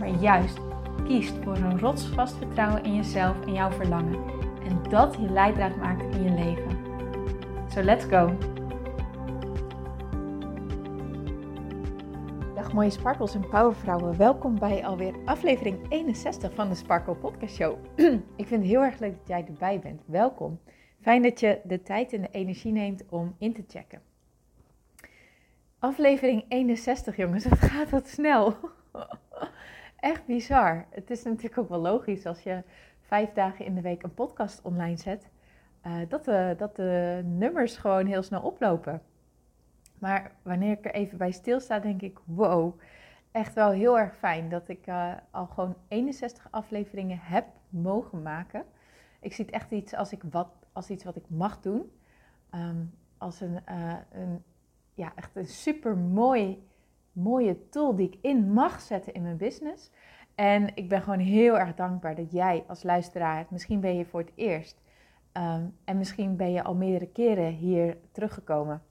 maar juist kiest voor een rotsvast vertrouwen in jezelf en jouw verlangen. En dat je leidraad maakt in je leven. So let's go! Dag mooie sparkles en powervrouwen. Welkom bij alweer aflevering 61 van de Sparkle Podcast Show. Ik vind het heel erg leuk dat jij erbij bent. Welkom. Fijn dat je de tijd en de energie neemt om in te checken. Aflevering 61, jongens. Het gaat wat snel. echt bizar. Het is natuurlijk ook wel logisch als je vijf dagen in de week een podcast online zet, uh, dat, de, dat de nummers gewoon heel snel oplopen. Maar wanneer ik er even bij stilsta, denk ik: wow, echt wel heel erg fijn dat ik uh, al gewoon 61 afleveringen heb mogen maken. Ik zie het echt iets als, ik wat, als iets wat ik mag doen. Um, als een, uh, een, ja, echt een super mooi mooie tool die ik in mag zetten in mijn business. En ik ben gewoon heel erg dankbaar dat jij als luisteraar, misschien ben je voor het eerst ehm, en misschien ben je al meerdere keren hier teruggekomen.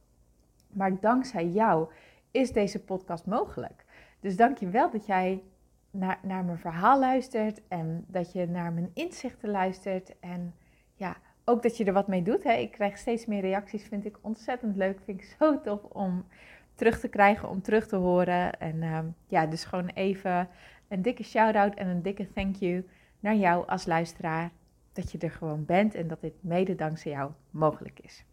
Maar dankzij jou is deze podcast mogelijk. Dus dank je wel dat jij naar, naar mijn verhaal luistert en dat je naar mijn inzichten luistert. En ja, ook dat je er wat mee doet. Hè. Ik krijg steeds meer reacties, vind ik ontzettend leuk. Vind ik zo tof om terug te krijgen, om terug te horen. En uh, ja, dus gewoon even een dikke shout-out en een dikke thank you naar jou als luisteraar. Dat je er gewoon bent en dat dit mede dankzij jou mogelijk is.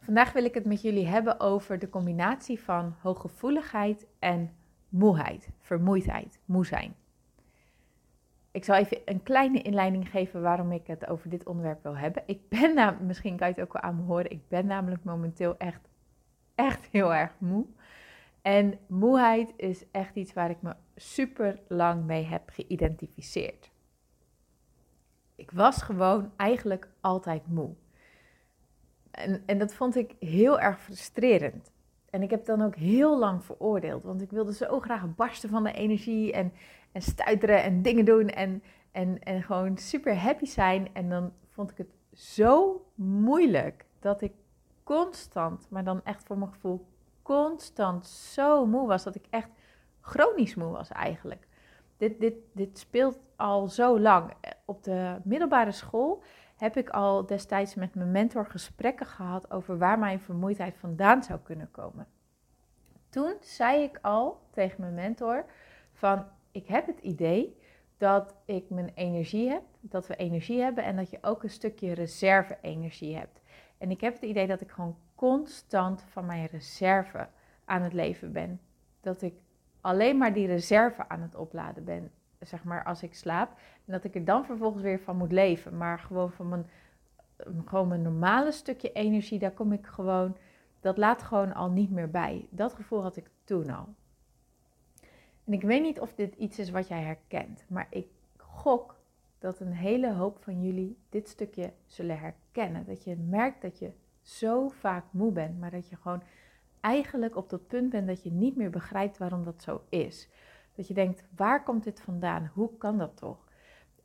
Vandaag wil ik het met jullie hebben over de combinatie van hooggevoeligheid en moeheid, vermoeidheid, moe zijn. Ik zal even een kleine inleiding geven waarom ik het over dit onderwerp wil hebben. Ik ben namelijk, misschien kan je het ook wel aan me horen, ik ben namelijk momenteel echt echt heel erg moe. En moeheid is echt iets waar ik me super lang mee heb geïdentificeerd. Ik was gewoon eigenlijk altijd moe. En, en dat vond ik heel erg frustrerend. En ik heb dan ook heel lang veroordeeld, want ik wilde zo graag barsten van de energie en, en stuiteren en dingen doen en, en, en gewoon super happy zijn. En dan vond ik het zo moeilijk dat ik constant, maar dan echt voor mijn gevoel constant zo moe was dat ik echt chronisch moe was eigenlijk. Dit, dit, dit speelt al zo lang. Op de middelbare school heb ik al destijds met mijn mentor gesprekken gehad over waar mijn vermoeidheid vandaan zou kunnen komen. Toen zei ik al tegen mijn mentor van ik heb het idee dat ik mijn energie heb, dat we energie hebben en dat je ook een stukje reserve-energie hebt. En ik heb het idee dat ik gewoon constant van mijn reserve aan het leven ben. Dat ik alleen maar die reserve aan het opladen ben, zeg maar, als ik slaap. En dat ik er dan vervolgens weer van moet leven. Maar gewoon van mijn, gewoon mijn normale stukje energie, daar kom ik gewoon, dat laat gewoon al niet meer bij. Dat gevoel had ik toen al. En ik weet niet of dit iets is wat jij herkent, maar ik gok dat een hele hoop van jullie dit stukje zullen herkennen. Dat je merkt dat je zo vaak moe bent, maar dat je gewoon eigenlijk op dat punt bent dat je niet meer begrijpt waarom dat zo is. Dat je denkt, waar komt dit vandaan? Hoe kan dat toch?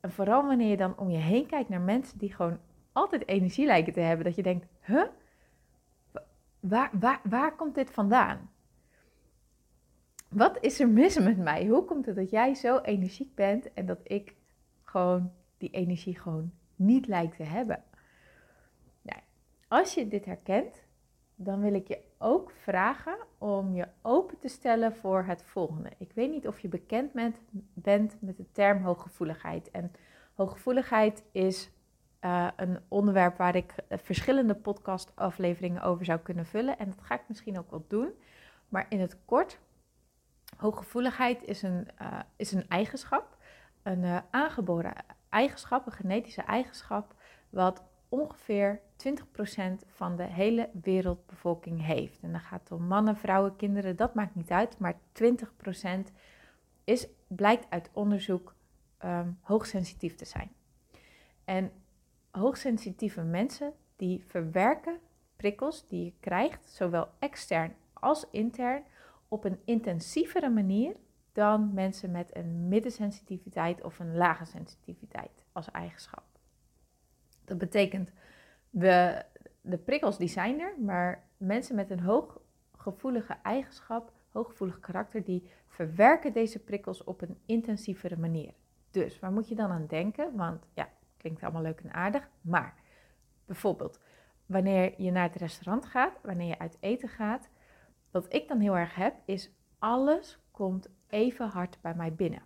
En vooral wanneer je dan om je heen kijkt naar mensen die gewoon altijd energie lijken te hebben, dat je denkt, huh? Waar, waar, waar komt dit vandaan? Wat is er mis met mij? Hoe komt het dat jij zo energiek bent en dat ik gewoon die energie gewoon niet lijkt te hebben. Als je dit herkent, dan wil ik je ook vragen om je open te stellen voor het volgende. Ik weet niet of je bekend bent, met de term hooggevoeligheid. En hooggevoeligheid is uh, een onderwerp waar ik eh, verschillende podcastafleveringen over zou kunnen vullen. En dat ga ik misschien ook wel doen. Maar in het kort, hooggevoeligheid is een, uh, is een eigenschap een aangeboren eigenschap, een genetische eigenschap, wat ongeveer 20% van de hele wereldbevolking heeft. En dan gaat het om mannen, vrouwen, kinderen, dat maakt niet uit, maar 20% is, blijkt uit onderzoek um, hoogsensitief te zijn. En hoogsensitieve mensen die verwerken prikkels die je krijgt, zowel extern als intern, op een intensievere manier dan mensen met een middensensitiviteit of een lage sensitiviteit als eigenschap. Dat betekent, de prikkels die zijn er, maar mensen met een hooggevoelige eigenschap, hooggevoelig karakter, die verwerken deze prikkels op een intensievere manier. Dus waar moet je dan aan denken? Want ja, klinkt allemaal leuk en aardig, maar bijvoorbeeld wanneer je naar het restaurant gaat, wanneer je uit eten gaat, wat ik dan heel erg heb, is alles komt even hard bij mij binnen.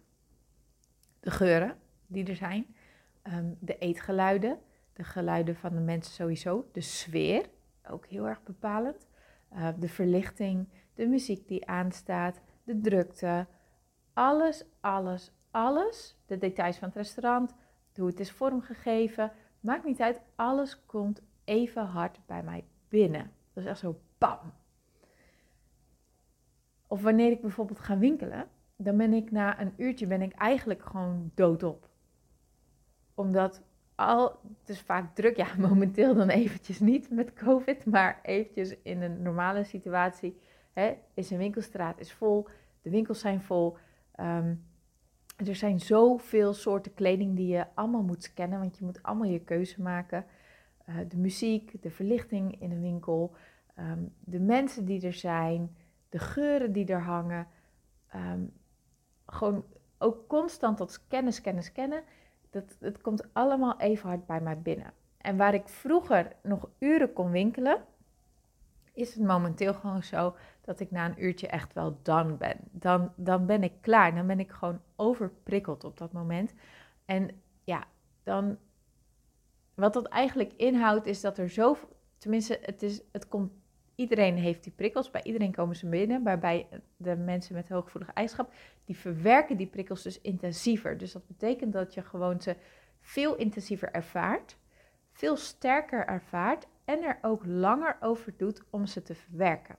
De geuren die er zijn, ehm, de eetgeluiden, de geluiden van de mensen sowieso, de sfeer, ook heel erg bepalend, uh, de verlichting, de muziek die aanstaat, de drukte, alles, alles, alles, de details van het restaurant, hoe het is vormgegeven, maakt niet uit, alles komt even hard bij mij binnen. Dat is echt zo bam. Of wanneer ik bijvoorbeeld ga winkelen, dan ben ik na een uurtje ben ik eigenlijk gewoon doodop. Omdat al, is vaak druk, ja momenteel dan eventjes niet met COVID, maar eventjes in een normale situatie hè, is een winkelstraat is vol, de winkels zijn vol. Ehm, er zijn zoveel soorten kleding die je allemaal moet scannen, want je moet allemaal je keuze maken. Uh, de muziek, de verlichting in een winkel, ehm, de mensen die er zijn, de geuren die er hangen. Ehm, gewoon ook constant dat scannen, scannen, scannen. Dat, het komt allemaal even hard bij mij binnen. En waar ik vroeger nog uren kon winkelen, is het momenteel gewoon zo dat ik na een uurtje echt wel done ben. Dan, dan ben ik klaar. Dan ben ik gewoon overprikkeld op dat moment. En ja, dan. Wat dat eigenlijk inhoudt, is dat er zo. Tenminste, het, is, het komt Iedereen heeft die prikkels, bij iedereen komen ze binnen, waarbij de mensen met hooggevoelige eigenschap, die verwerken die prikkels dus intensiever. Dus dat betekent dat je gewoon ze veel intensiever ervaart, veel sterker ervaart en er ook langer over doet om ze te verwerken.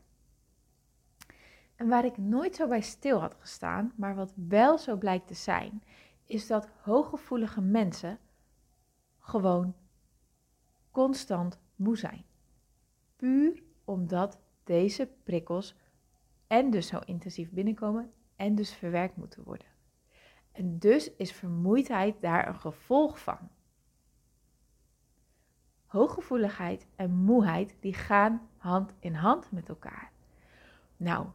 En waar ik nooit zo bij stil had gestaan, maar wat wel zo blijkt te zijn, is dat hooggevoelige mensen gewoon constant moe zijn. Puur omdat deze prikkels en dus zo intensief binnenkomen en dus verwerkt moeten worden. En dus is vermoeidheid daar een gevolg van. Hooggevoeligheid en moeheid die gaan hand in hand met elkaar. Nou,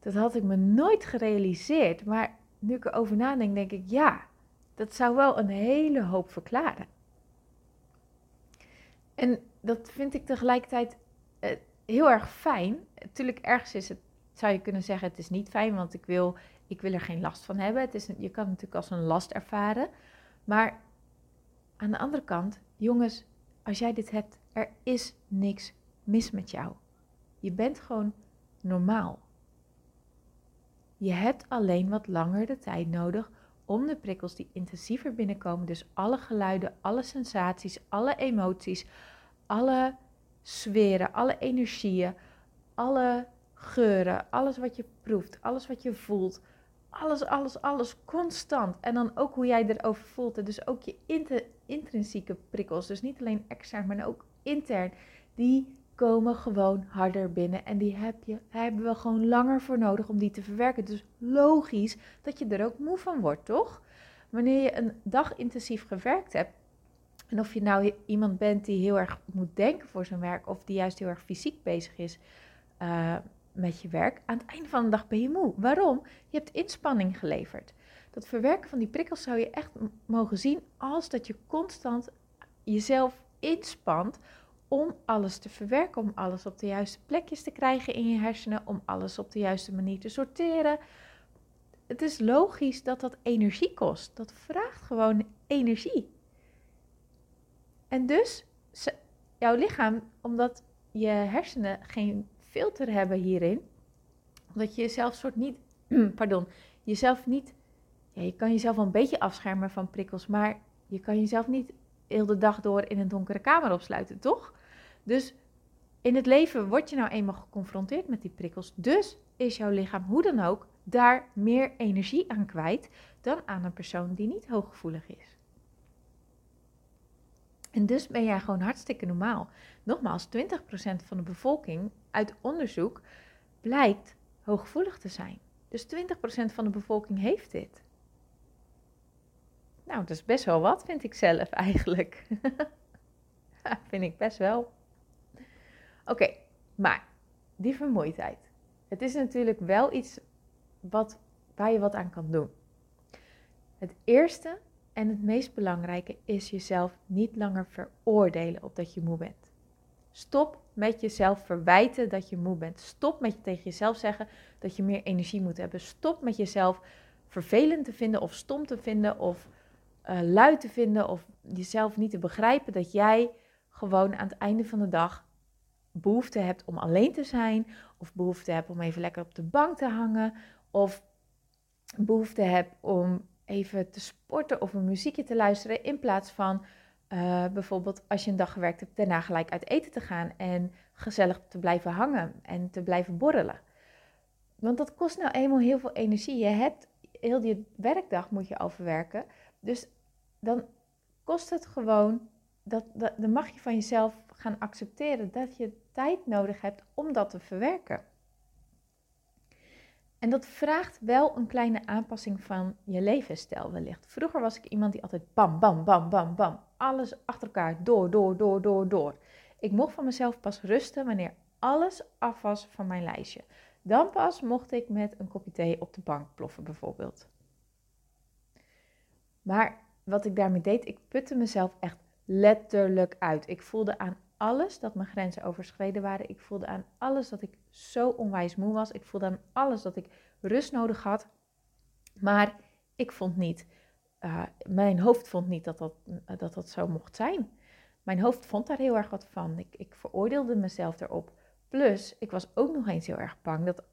dat had ik me nooit gerealiseerd, maar nu ik erover nadenk, denk ik ja, dat zou wel een hele hoop verklaren. En dat vind ik tegelijkertijd eh, heel erg fijn. Natuurlijk, ergens is het, zou je kunnen zeggen, het is niet fijn, want ik wil, ik wil er geen last van hebben. Het is, je kan het natuurlijk als een last ervaren. Maar aan de andere kant, jongens, als jij dit hebt, er is niks mis met jou. Je bent gewoon normaal. Je hebt alleen wat langer de tijd nodig om de prikkels die intensiever binnenkomen, dus alle geluiden, alle sensaties, alle emoties, alle sferen, alle energieën, alle geuren, alles wat je proeft, alles wat je voelt. Alles, alles, alles constant. En dan ook hoe jij erover voelt. dus ook je intrinsieke prikkels. Dus niet alleen extern, maar ook intern. Die komen gewoon harder binnen. En die heb je, hebben we gewoon langer voor nodig om die te verwerken. Dus logisch dat je er ook moe van wordt, toch? Wanneer je een dag intensief gewerkt hebt, en of je nou iemand bent die heel erg moet denken voor zijn werk, of die juist heel erg fysiek bezig is uh, met je werk, aan het einde van de dag ben je moe. Waarom? Je hebt inspanning geleverd. Dat verwerken van die prikkels zou je echt mogen zien als dat je constant jezelf inspant om alles te verwerken, om alles op de juiste plekjes te krijgen in je hersenen, om alles op de juiste manier te sorteren. Het is logisch dat dat energie kost. Dat vraagt gewoon energie. En dus, jouw lichaam, omdat je hersenen geen filter hebben hierin, omdat je jezelf soort niet, pardon, jezelf niet, ja, je kan jezelf wel een beetje afschermen van prikkels, maar je kan jezelf niet heel de dag door in een donkere kamer opsluiten, toch? Dus in het leven word je nou eenmaal geconfronteerd met die prikkels. Dus is jouw lichaam hoe dan ook daar meer energie aan kwijt dan aan een persoon die niet hooggevoelig is. En dus ben jij gewoon hartstikke normaal. Nogmaals, 20% van de bevolking uit onderzoek blijkt hooggevoelig te zijn. Dus 20% van de bevolking heeft dit. Nou, dat is best wel wat, vind ik zelf eigenlijk. vind ik best wel. Oké, maar die vermoeidheid. Het is natuurlijk wel iets wat, waar je wat aan kan doen. Het eerste en het meest belangrijke is jezelf niet langer veroordelen op dat je moe bent. Stop met jezelf verwijten dat je moe bent. Stop met tegen jezelf zeggen dat je meer energie moet hebben. Stop met jezelf vervelend te vinden of stom te vinden of uh, lui te vinden of jezelf niet te begrijpen dat jij gewoon aan het einde van de dag behoefte hebt om alleen te zijn of behoefte hebt om even lekker op de bank te hangen of behoefte hebt om even te sporten of een muziekje te luisteren in plaats van uh, bijvoorbeeld als je een dag gewerkt hebt, daarna gelijk uit eten te gaan en gezellig te blijven hangen en te blijven borrelen. Want dat kost nou eenmaal heel veel energie. Je hebt heel je werkdag moet je overwerken. Dus dan kost het gewoon, dat, dat, dan mag je van jezelf gaan accepteren dat je tijd nodig hebt om dat te verwerken. En dat vraagt wel een kleine aanpassing van je levensstijl wellicht. Vroeger was ik iemand die altijd bam, bam, bam, bam, bam. Alles achter elkaar, door, door, door, door, door. Ik mocht van mezelf pas rusten wanneer alles af was van mijn lijstje. Dan pas mocht ik met een kopje thee op de bank ploffen bijvoorbeeld. Maar wat ik daarmee deed, ik putte mezelf echt letterlijk uit. Ik voelde aan alles dat mijn grenzen overschreden waren. Ik voelde aan alles dat ik zo onwijs moe was. Ik voelde aan alles dat ik rust nodig had. Maar ik vond niet, uh, mijn hoofd vond niet dat dat, dat dat zo mocht zijn. Mijn hoofd vond daar heel erg wat van. Ik, ik veroordeelde mezelf erop. Plus, ik was ook nog eens heel erg bang dat.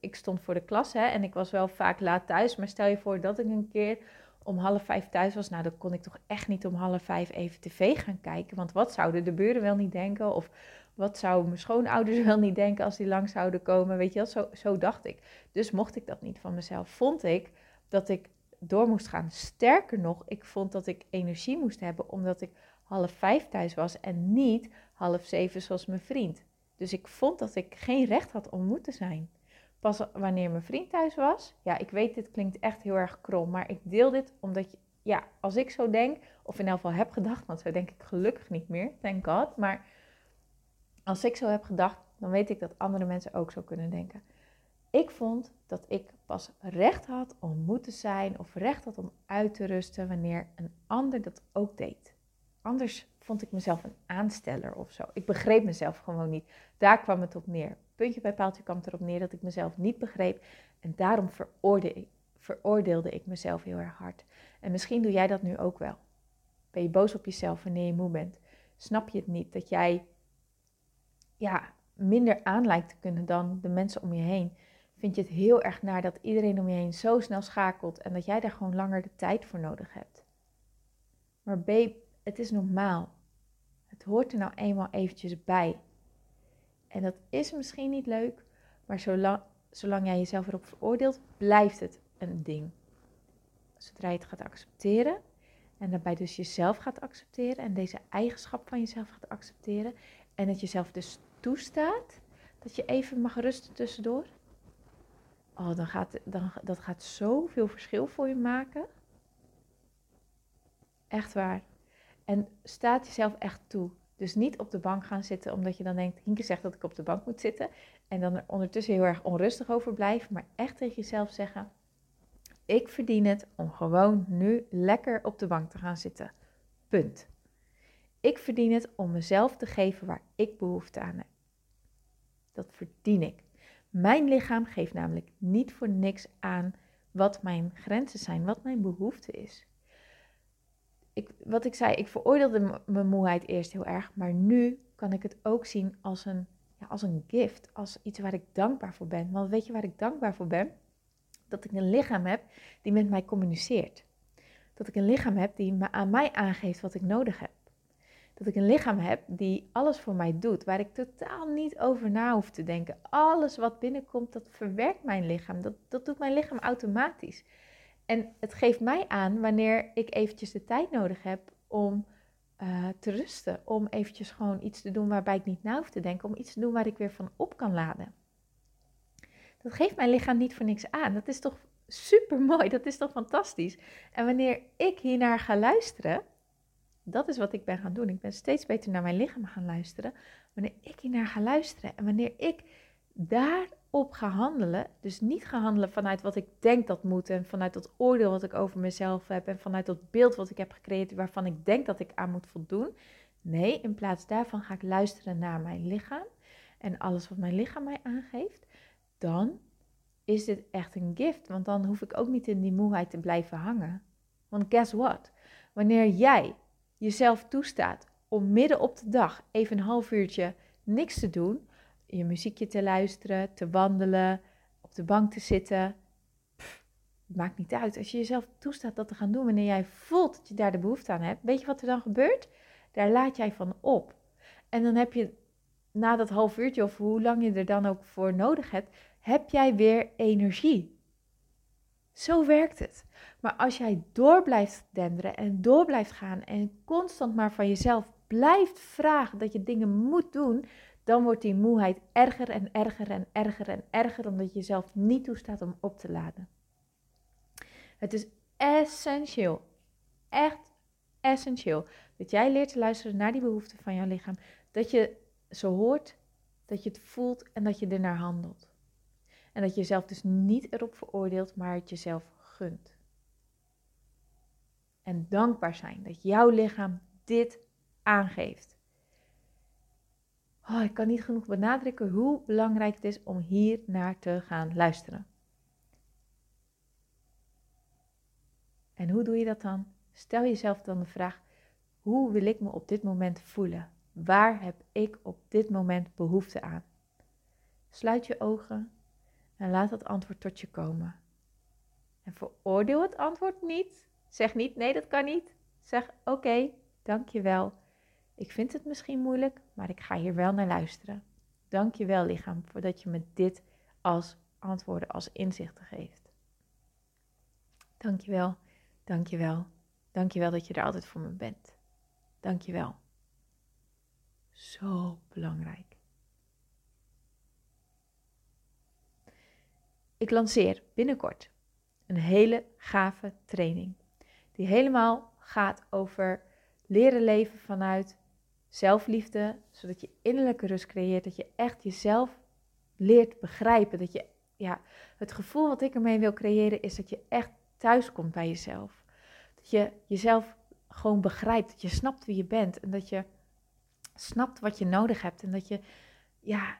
Ik stond voor de klas hè, en ik was wel vaak laat thuis. Maar stel je voor dat ik een keer om half vijf thuis was, nou dan kon ik toch echt niet om half vijf even tv gaan kijken. Want wat zouden de buren wel niet denken? Of wat zouden mijn schoonouders wel niet denken als die lang zouden komen? Weet je wel, zo, zo dacht ik. Dus mocht ik dat niet van mezelf, vond ik dat ik door moest gaan. Sterker nog, ik vond dat ik energie moest hebben omdat ik half vijf thuis was en niet half zeven zoals mijn vriend. Dus ik vond dat ik geen recht had om moe te zijn. Pas wanneer mijn vriend thuis was, ja, ik weet, dit klinkt echt heel erg krom, maar ik deel dit omdat, je, ja, als ik zo denk, of in elk geval heb gedacht, want zo denk ik gelukkig niet meer, thank God, maar als ik zo heb gedacht, dan weet ik dat andere mensen ook zo kunnen denken. Ik vond dat ik pas recht had om moe te zijn of recht had om uit te rusten wanneer een ander dat ook deed. Anders vond ik mezelf een aansteller of zo. Ik begreep mezelf gewoon niet. Daar kwam het op neer puntje bij paaltje kwam erop neer dat ik mezelf niet begreep. En daarom veroordeelde, veroordeelde ik mezelf heel erg hard. En misschien doe jij dat nu ook wel. Ben je boos op jezelf wanneer je moe bent? Snap je het niet dat jij ja, minder aan lijkt te kunnen dan de mensen om je heen? Vind je het heel erg naar dat iedereen om je heen zo snel schakelt en dat jij daar gewoon langer de tijd voor nodig hebt? Maar babe, het is normaal. Het hoort er nou eenmaal eventjes bij. En dat is misschien niet leuk, maar zolang, zolang jij jezelf erop veroordeelt, blijft het een ding. Zodra je het gaat accepteren en daarbij dus jezelf gaat accepteren en deze eigenschap van jezelf gaat accepteren en het jezelf dus toestaat dat je even mag rusten tussendoor. Oh, dan gaat, dan, dat gaat zoveel verschil voor je maken. Echt waar. En staat jezelf echt toe dus niet op de bank gaan zitten omdat je dan denkt, Hinke zegt dat ik op de bank moet zitten. En dan er ondertussen heel erg onrustig over blijven. Maar echt tegen jezelf zeggen, ik verdien het om gewoon nu lekker op de bank te gaan zitten. Punt. Ik verdien het om mezelf te geven waar ik behoefte aan heb. Dat verdien ik. Mijn lichaam geeft namelijk niet voor niks aan wat mijn grenzen zijn, wat mijn behoefte is ik, wat ik zei, ik veroordeelde mijn moeheid eerst heel erg, maar nu kan ik het ook zien als een, ja, als een gift, als iets waar ik dankbaar voor ben. Want weet je waar ik dankbaar voor ben? Dat ik een lichaam heb die met mij communiceert. Dat ik een lichaam heb die aan mij aangeeft wat ik nodig heb. dat ik een lichaam heb die alles voor mij doet, waar ik totaal niet over na hoef te denken. Alles wat binnenkomt, dat verwerkt mijn lichaam. Dat, dat doet mijn lichaam automatisch. En het geeft mij aan wanneer ik eventjes de tijd nodig heb om uh, te rusten. Om eventjes gewoon iets te doen waarbij ik niet na hoef te denken. Om iets te doen waar ik weer van op kan laden. Dat geeft mijn lichaam niet voor niks aan. Dat is toch super mooi. Dat is toch fantastisch. En wanneer ik hiernaar ga luisteren, dat is wat ik ben gaan doen. Ik ben steeds beter naar mijn lichaam gaan luisteren. Wanneer ik hiernaar ga luisteren en wanneer ik daarop ga handelen, dus niet ga handelen vanuit wat ik denk dat moet en vanuit dat oordeel wat ik over mezelf heb en vanuit dat beeld wat ik heb gecreëerd waarvan ik denk dat ik aan moet voldoen. Nee, in plaats daarvan ga ik luisteren naar mijn lichaam en alles wat mijn lichaam mij aangeeft. Dan is dit echt een gift, want dan hoef ik ook niet in die moeheid te blijven hangen. Want guess what? Wanneer jij jezelf toestaat om midden op de dag even een half uurtje niks te doen, je muziekje te luisteren, te wandelen, op de bank te zitten, maakt niet uit. Als je jezelf toestaat dat te gaan doen wanneer jij voelt dat je daar de behoefte aan hebt, weet je wat er dan gebeurt? Daar laat jij van op. En dan heb je na dat half uurtje of hoe lang je er dan ook voor nodig hebt, heb jij weer energie. Zo werkt het. Maar als jij door blijft denderen en door blijft gaan en constant maar van jezelf blijft vragen dat je dingen moet doen, dan wordt die moeheid erger en erger en erger en erger omdat je jezelf niet toestaat om op te laden. Het is essentieel, echt essentieel, dat jij leert te luisteren naar die behoeften van jouw lichaam. Dat je ze hoort, dat je het voelt en dat je ernaar handelt. En dat je jezelf dus niet erop veroordeelt, maar het jezelf gunt. En dankbaar zijn dat jouw lichaam dit aangeeft. Oh, ik kan niet genoeg benadrukken hoe belangrijk het is om hier naar te gaan luisteren. En hoe doe je dat dan? Stel jezelf dan de vraag: hoe wil ik me op dit moment voelen? Waar heb ik op dit moment behoefte aan? Sluit je ogen en laat het antwoord tot je komen. En veroordeel het antwoord niet. Zeg niet nee, dat kan niet. Zeg oké, okay, dankjewel. Ik vind het misschien moeilijk, maar ik ga hier wel naar luisteren. Dankjewel lichaam voordat je me dit als antwoorden, als inzichten geeft. Dankjewel, dankjewel, dankjewel dat je er altijd voor me bent. Dankjewel. Zo belangrijk. Ik lanceer binnenkort een hele gave training. Die helemaal gaat over leren leven vanuit zelfliefde, zodat je innerlijke rust creëert, dat je echt jezelf leert begrijpen. Dat je, ja, het gevoel wat ik ermee wil creëren is dat je echt thuis komt bij jezelf. Dat je jezelf gewoon begrijpt, dat je snapt wie je bent en dat je snapt wat je nodig hebt en dat je, ja,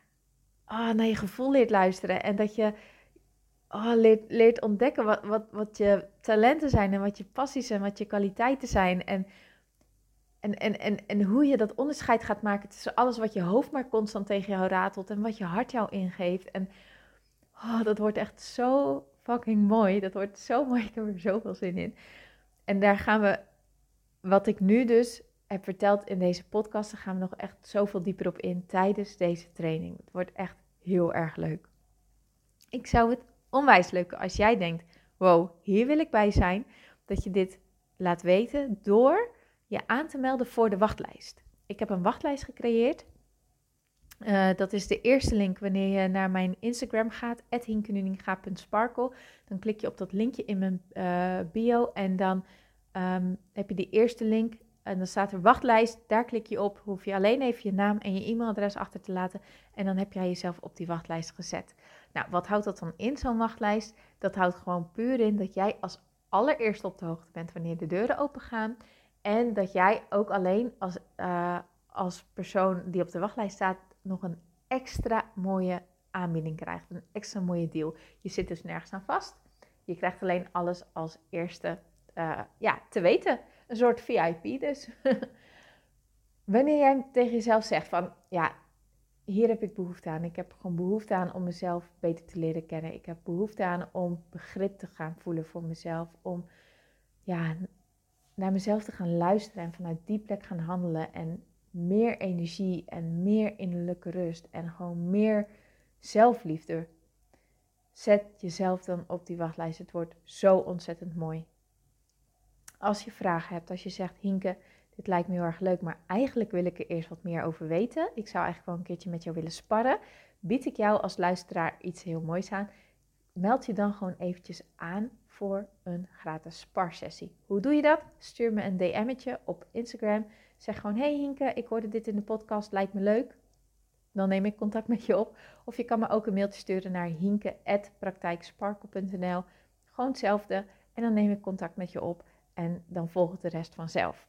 oh, naar je gevoel leert luisteren en dat je oh, leert, leert ontdekken wat, wat, wat je talenten zijn en wat je passies en wat je kwaliteiten zijn. En, en, en, en, en hoe je dat onderscheid gaat maken tussen alles wat je hoofd maar constant tegen jou ratelt en wat je hart jou ingeeft. En oh, dat wordt echt zo fucking mooi. Dat wordt zo mooi. Ik heb er zoveel zin in. En daar gaan we, wat ik nu dus heb verteld in deze podcast, daar gaan we nog echt zoveel dieper op in tijdens deze training. Het wordt echt heel erg leuk. Ik zou het onwijs leuk als jij denkt: wow, hier wil ik bij zijn. Dat je dit laat weten door je aan te melden voor de wachtlijst. Ik heb een wachtlijst gecreëerd. Uh, dat is de eerste link wanneer je naar mijn Instagram gaat, hinkenuninga.sparkle. Dan klik je op dat linkje in mijn uh, bio en dan um, heb je die eerste link. En dan staat er wachtlijst, daar klik je op. Hoef je alleen even je naam en je e-mailadres achter te laten. En dan heb jij jezelf op die wachtlijst gezet. Nou, wat houdt dat dan in, zo'n wachtlijst? Dat houdt gewoon puur in dat jij als allereerst op de hoogte bent wanneer de deuren open gaan. En dat jij ook alleen als, uh, als persoon die op de wachtlijst staat nog een extra mooie aanbieding krijgt. Een extra mooie deal. Je zit dus nergens aan vast. Je krijgt alleen alles als eerste uh, ja, te weten. Een soort VIP dus. Wanneer jij tegen jezelf zegt van ja, hier heb ik behoefte aan. Ik heb gewoon behoefte aan om mezelf beter te leren kennen. Ik heb behoefte aan om begrip te gaan voelen voor mezelf. Om ja, naar mezelf te gaan luisteren en vanuit die plek gaan handelen en meer energie en meer innerlijke rust en gewoon meer zelfliefde. Zet jezelf dan op die wachtlijst. Het wordt zo ontzettend mooi. Als je vragen hebt, als je zegt, Hinke, dit lijkt me heel erg leuk, maar eigenlijk wil ik er eerst wat meer over weten. Ik zou eigenlijk wel een keertje met jou willen sparren. Bied ik jou als luisteraar iets heel moois aan. Meld je dan gewoon eventjes aan voor een gratis sparsessie. Hoe doe je dat? Stuur me een DM'tje op Instagram. Zeg gewoon, hey Hinke, ik hoorde dit in de podcast, lijkt me leuk. Dan neem ik contact met je op. Of je kan me ook een mailtje sturen naar hinke.praktijksparkle.nl. Gewoon hetzelfde. En dan neem ik contact met je op en dan volgt de rest vanzelf.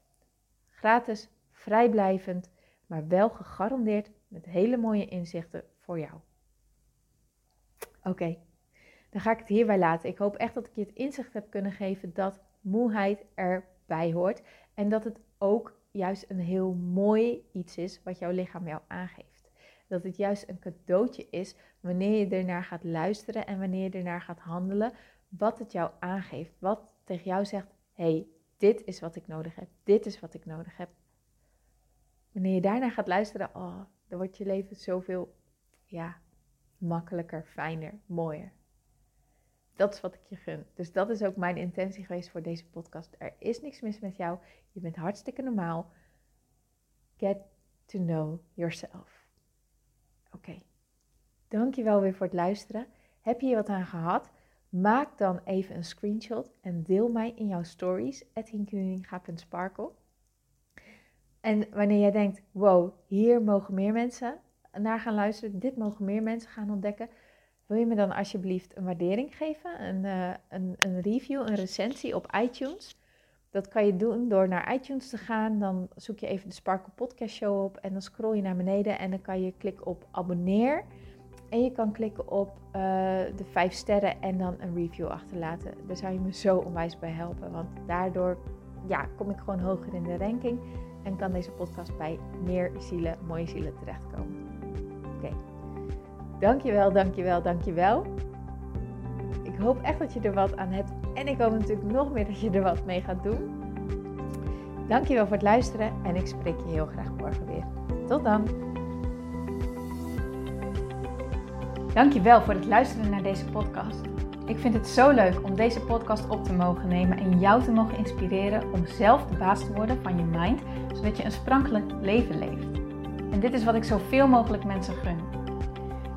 Gratis, vrijblijvend, maar wel gegarandeerd met hele mooie inzichten voor jou. Oké, dan ga ik het hierbij laten. Ik hoop echt dat ik je het inzicht heb kunnen geven dat moeheid erbij hoort. En dat het ook juist een heel mooi iets is wat jouw lichaam jou aangeeft. Dat het juist een cadeautje is wanneer je ernaar gaat luisteren en wanneer je ernaar gaat handelen, wat het jou aangeeft. Wat tegen jou zegt: hey, dit is wat ik nodig heb. Dit is wat ik nodig heb. Wanneer je daarnaar gaat luisteren, oh, dan wordt je leven zoveel ja, makkelijker, fijner, mooier. Dat is wat ik je gun. Dus dat is ook mijn intentie geweest voor deze podcast. Er is niks mis met jou. Je bent hartstikke normaal. Get to know yourself. Oké. Okay. Dankjewel weer voor het luisteren. Heb je hier wat aan gehad? Maak dan even een screenshot en deel mij in jouw stories, @hinkenuninga.sparkle. En wanneer jij denkt, wow, hier mogen meer mensen naar gaan luisteren, dit mogen meer mensen gaan ontdekken, wil je me dan alsjeblieft een waardering geven, een, uh, een, een review, een recensie op iTunes? Dat kan je doen door naar iTunes te gaan. Dan zoek je even de Sparkle Podcast Show op en dan scroll je naar beneden en dan kan je klikken op abonneer. En je kan klikken op uh, de 5 sterren en dan een review achterlaten. Daar zou je me zo onwijs bij helpen. Want daardoor ja, kom ik gewoon hoger in de ranking. En kan deze podcast bij meer zielen, mooie zielen terechtkomen. Dankjewel, dankjewel, dankjewel. Ik hoop echt dat je er wat aan hebt. En ik hoop natuurlijk nog meer dat je er wat mee gaat doen. Dankjewel voor het luisteren. En ik spreek je heel graag morgen weer. Tot dan. Dankjewel voor het luisteren naar deze podcast. Ik vind het zo leuk om deze podcast op te mogen nemen en jou te mogen inspireren om zelf de baas te worden van je mind, zodat je een sprankelijk leven leeft. En dit is wat ik zoveel mogelijk mensen gun.